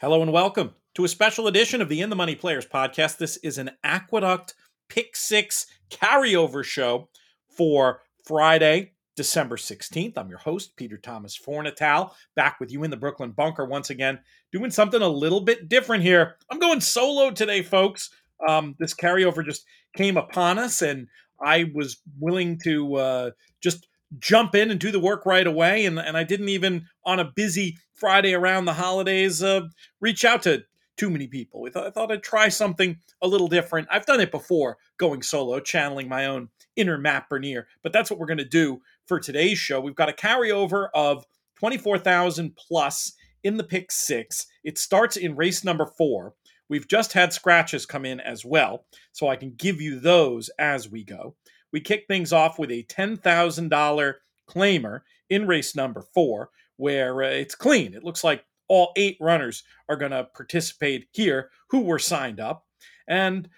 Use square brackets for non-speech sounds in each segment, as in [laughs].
Hello and welcome to a special edition of the In the Money Players podcast. This is an Aqueduct Pick Six carryover show for Friday, December 16th. I'm your host, Peter Thomas Fornatale, back with you in the Brooklyn Bunker once again, doing something a little bit different here. I'm going solo today, folks. Um, this carryover just came upon us, and I was willing to uh, just jump in and do the work right away. And, and I didn't even, on a busy Friday around the holidays, uh, reach out to too many people. I thought, I thought I'd try something a little different. I've done it before, going solo, channeling my own inner Matt Bernier, but that's what we're going to do for today's show. We've got a carryover of 24,000 plus in the pick six. It starts in race number four. We've just had scratches come in as well, so I can give you those as we go we kick things off with a $10,000 claimer in race number four, where uh, it's clean. It looks like all eight runners are going to participate here who were signed up. And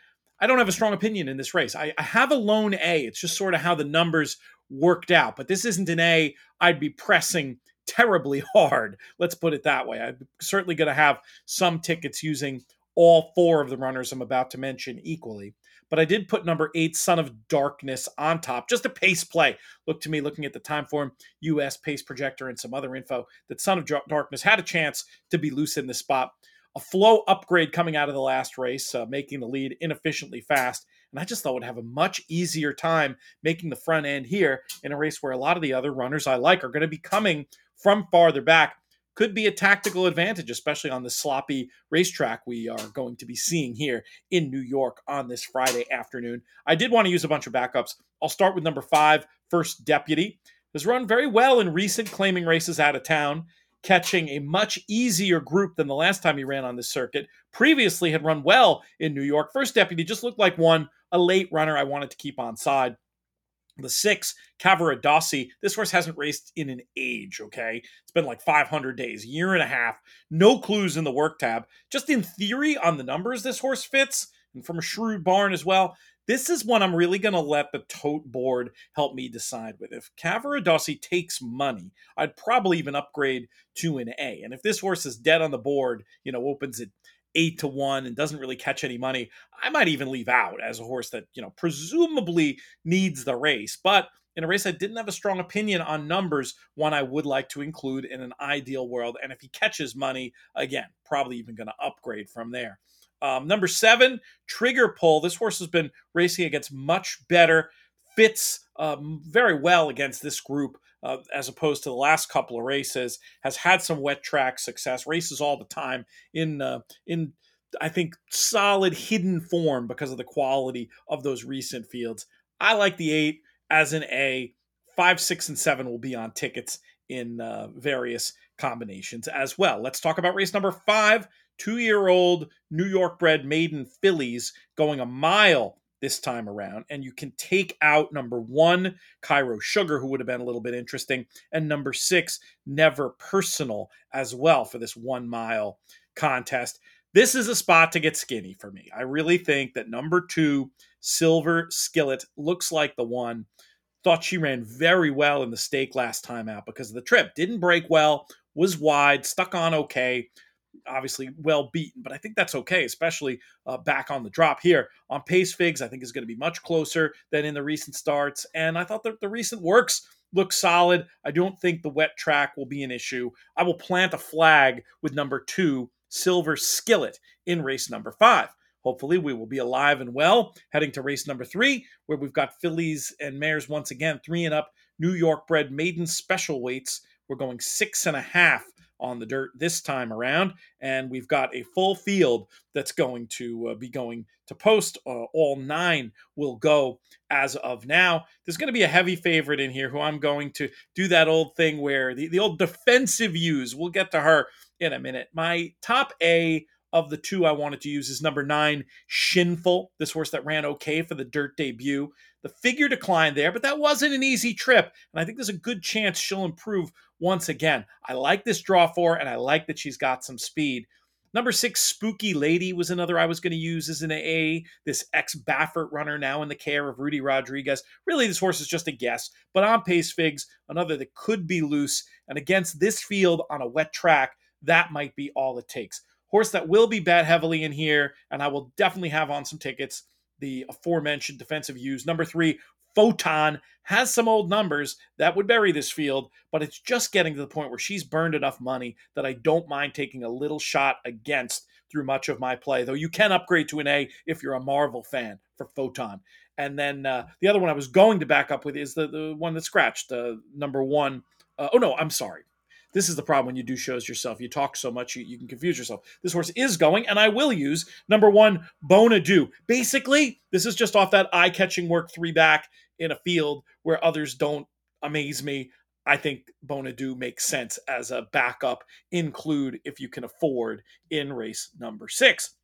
I don't have a strong opinion in this race. I, I have a lone A. It's just sort of how the numbers worked out. But this isn't an A I'd be pressing terribly [laughs] hard. Let's put it that way. I'm certainly going to have some tickets using all four of the runners I'm about to mention equally but I did put number eight, Son of Darkness, on top. Just a pace play. Look to me, looking at the Timeform, US pace projector and some other info, that Son of Darkness had a chance to be loose in this spot. A flow upgrade coming out of the last race, uh, making the lead inefficiently fast. And I just thought would have a much easier time making the front end here in a race where a lot of the other runners I like are going to be coming from farther back could be a tactical advantage, especially on the sloppy racetrack we are going to be seeing here in New York on this Friday afternoon. I did want to use a bunch of backups. I'll start with number five, First Deputy. Has run very well in recent claiming races out of town, catching a much easier group than the last time he ran on this circuit. Previously had run well in New York. First Deputy just looked like one, a late runner I wanted to keep on side. The six, Cavaradossi, this horse hasn't raced in an age, okay? It's been like 500 days, year and a half, no clues in the work tab. Just in theory, on the numbers this horse fits, and from a shrewd barn as well, this is one I'm really going to let the tote board help me decide with. If Cavaradossi takes money, I'd probably even upgrade to an A. And if this horse is dead on the board, you know, opens it eight to one and doesn't really catch any money, I might even leave out as a horse that, you know, presumably needs the race. But in a race I didn't have a strong opinion on numbers, one I would like to include in an ideal world. And if he catches money, again, probably even going to upgrade from there. Um, number seven, Trigger Pull. This horse has been racing against much better, fits um, very well against this group uh, as opposed to the last couple of races. Has had some wet track success, races all the time in uh, in I think solid hidden form because of the quality of those recent fields. I like the eight as an A. Five, six, and seven will be on tickets in uh, various combinations as well. Let's talk about race number five. Two year old New York bred maiden fillies going a mile this time around. And you can take out number one, Cairo Sugar, who would have been a little bit interesting, and number six, Never Personal as well for this one mile contest. This is a spot to get skinny for me. I really think that number two, Silver Skillet, looks like the one. Thought she ran very well in the stake last time out because of the trip. Didn't break well, was wide, stuck on okay obviously well beaten, but I think that's okay, especially uh, back on the drop here. On pace figs, I think is going to be much closer than in the recent starts. And I thought that the recent works look solid. I don't think the wet track will be an issue. I will plant a flag with number two, Silver Skillet, in race number five. Hopefully, we will be alive and well heading to race number three, where we've got fillies and mares once again, three and up, New York bred maiden special weights. We're going six and a half on the dirt this time around. And we've got a full field that's going to uh, be going to post. Uh, all nine will go as of now. There's going to be a heavy favorite in here who I'm going to do that old thing where the, the old defensive use, we'll get to her in a minute. My top A of the two I wanted to use is number nine, Shinful, this horse that ran okay for the dirt debut. The figure declined there, but that wasn't an easy trip. And I think there's a good chance she'll improve once again. I like this draw for, and I like that she's got some speed. Number six, Spooky Lady was another I was going to use as an A. This ex Baffert runner now in the care of Rudy Rodriguez. Really, this horse is just a guess, but on pace figs, another that could be loose. And against this field on a wet track, that might be all it takes. horse that will be bet heavily in here, and I will definitely have on some tickets. The aforementioned defensive use. Number three, Photon has some old numbers that would bury this field, but it's just getting to the point where she's burned enough money that I don't mind taking a little shot against through much of my play. Though you can upgrade to an A if you're a Marvel fan for Photon. And then uh, the other one I was going to back up with is the, the one that scratched, uh, number one. Uh, oh, no, I'm sorry. This is the problem when you do shows yourself. You talk so much, you, you can confuse yourself. This horse is going, and I will use number one, Bonadou. Basically, this is just off that eye catching work three back in a field where others don't amaze me. I think Bonadou makes sense as a backup, include if you can afford in race number six.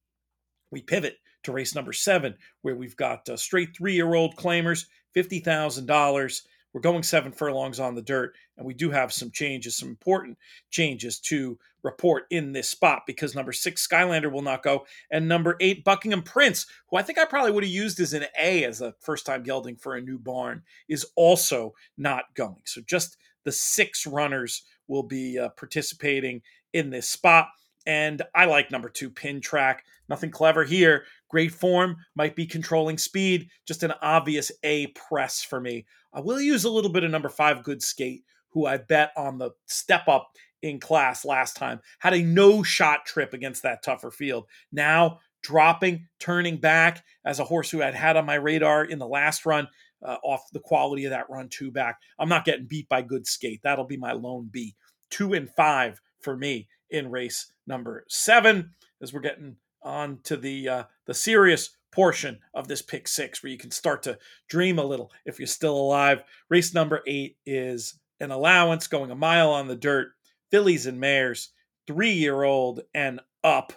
We pivot to race number seven, where we've got uh, straight three year old claimers, $50,000. We're going seven furlongs on the dirt, and we do have some changes, some important changes to report in this spot because number six, Skylander, will not go, and number eight, Buckingham Prince, who I think I probably would have used as an A as a first time gelding for a new barn, is also not going. So just the six runners will be uh, participating in this spot. And I like number two, pin track. Nothing clever here. Great form, might be controlling speed, just an obvious A press for me. I will use a little bit of number five, Good Skate, who I bet on the step up in class last time, had a no shot trip against that tougher field. Now dropping, turning back as a horse who I had had on my radar in the last run. Uh, off the quality of that run two back. I'm not getting beat by good skate. That'll be my lone B. Two and five for me in race number seven as we're getting on to the uh, the serious portion of this pick six where you can start to dream a little if you're still alive. Race number eight is an allowance going a mile on the dirt, fillies and mares, three year old and up.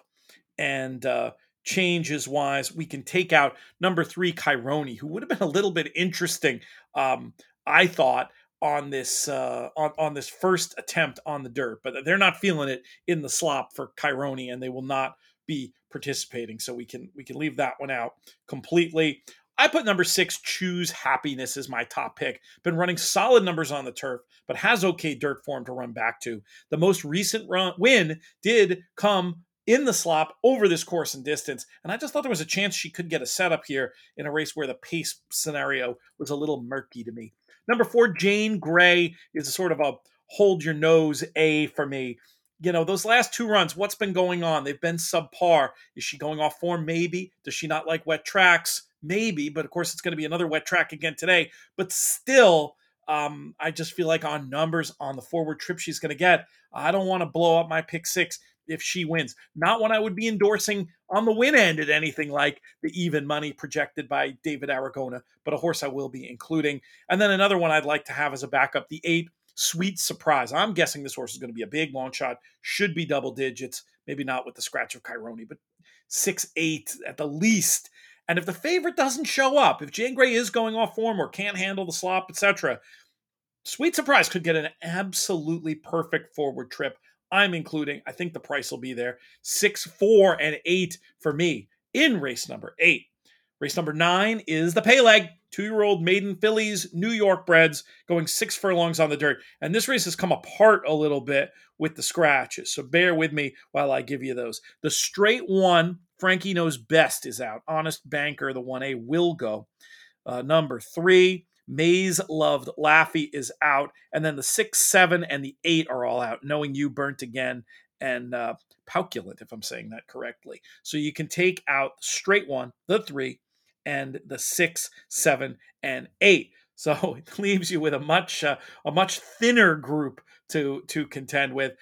And uh, changes wise, we can take out number three, Chironi, who would have been a little bit interesting, um, I thought, on this uh, on on this first attempt on the dirt, but they're not feeling it in the slop for Chironi, and they will not be participating. So we can we can leave that one out completely. I put number six, choose happiness as my top pick. Been running solid numbers on the turf, but has okay dirt form to run back to. The most recent run win did come in the slop over this course and distance. And I just thought there was a chance she could get a setup here in a race where the pace scenario was a little murky to me. Number four, Jane Gray is a sort of a hold your nose A for me you know, those last two runs, what's been going on? They've been subpar. Is she going off form? Maybe. Does she not like wet tracks? Maybe. But of course, it's going to be another wet track again today. But still, um, I just feel like on numbers on the forward trip she's going to get, I don't want to blow up my pick six if she wins. Not when I would be endorsing on the win end at anything like the even money projected by David Aragona, but a horse I will be including. And then another one I'd like to have as a backup, the eight sweet surprise. I'm guessing this horse is going to be a big long shot, should be double digits, maybe not with the scratch of Kyroni, but six, eight at the least. And if the favorite doesn't show up, if Jane Gray is going off form or can't handle the slop, etc., sweet surprise could get an absolutely perfect forward trip. I'm including, I think the price will be there. Six, four, and eight for me in race number eight. Race number nine is the pay leg. Two year old maiden fillies, New York breds, going six furlongs on the dirt. And this race has come apart a little bit with the scratches. So bear with me while I give you those. The straight one, Frankie knows best, is out. Honest Banker, the 1A, will go. Uh, number three, Maze Loved Laffy is out. And then the six, seven, and the eight are all out. Knowing You Burnt Again and uh, Pauculent, if I'm saying that correctly. So you can take out the straight one, the three, and the six, seven, and eight. So [laughs] it leaves you with a much uh, a much thinner group to to contend with.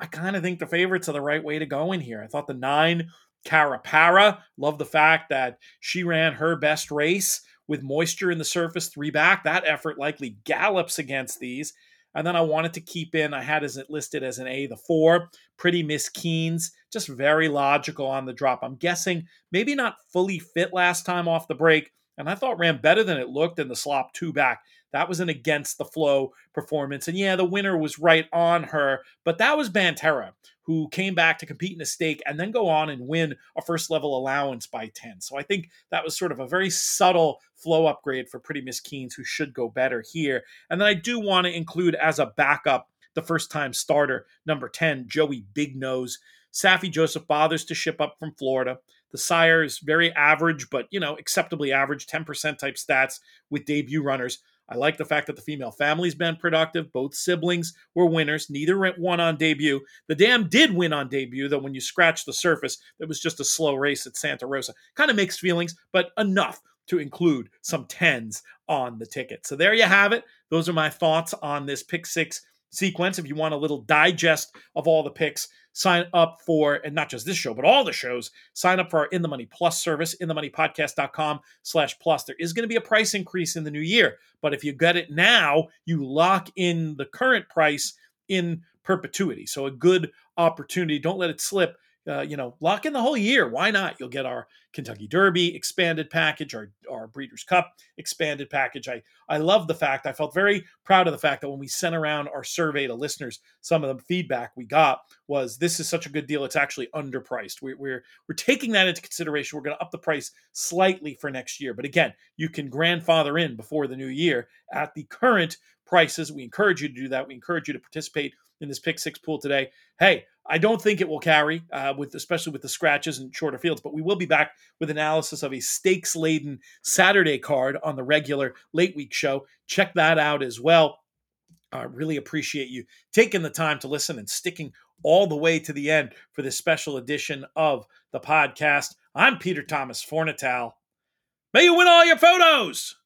I kind of think the favorites are the right way to go in here. I thought the nine Carapara, love the fact that she ran her best race with moisture in the surface three back. That effort likely gallops against these. And then I wanted to keep in, I had as it listed as an A, the four, Pretty Miss Keens, just very logical on the drop. I'm guessing maybe not fully fit last time off the break, and I thought ran better than it looked in the slop two back. That was an against the flow performance. And yeah, the winner was right on her, but that was Banterra, who came back to compete in a stake and then go on and win a first level allowance by 10. So I think that was sort of a very subtle flow upgrade for Pretty Miss Keens, who should go better here. And then I do want to include as a backup the first time starter, number 10, Joey Big Nose. Saffie Joseph bothers to ship up from Florida. The sire is very average, but you know, acceptably average, 10% type stats with debut runners. I like the fact that the female family's been productive. Both siblings were winners. Neither won on debut. The dam did win on debut, though when you scratch the surface, it was just a slow race at Santa Rosa. Kind of mixed feelings, but enough to include some tens on the ticket. So there you have it. Those are my thoughts on this pick six sequence. If you want a little digest of all the picks, sign up for, and not just this show, but all the shows, sign up for our In the Money Plus service, inthemoneypodcast.com slash plus. There is going to be a price increase in the new year, but if you get it now, you lock in the current price in perpetuity. So a good opportunity. Don't let it slip uh, you know, lock in the whole year. Why not? You'll get our Kentucky Derby expanded package, our, our Breeders' Cup expanded package. I, I love the fact, I felt very proud of the fact that when we sent around our survey to listeners, some of the feedback we got was this is such a good deal, it's actually underpriced. We, we're, we're taking that into consideration. We're going to up the price slightly for next year. But again, you can grandfather in before the new year at the current prices. We encourage you to do that. We encourage you to participate in this pick six pool today. Hey, I don't think it will carry uh, with especially with the scratches and shorter fields, but we will be back with analysis of a stakes laden Saturday card on the regular late week show. Check that out as well. I really appreciate you taking the time to listen and sticking all the way to the end for this special edition of the podcast. I'm Peter Thomas Fornatale. May you win all your photos.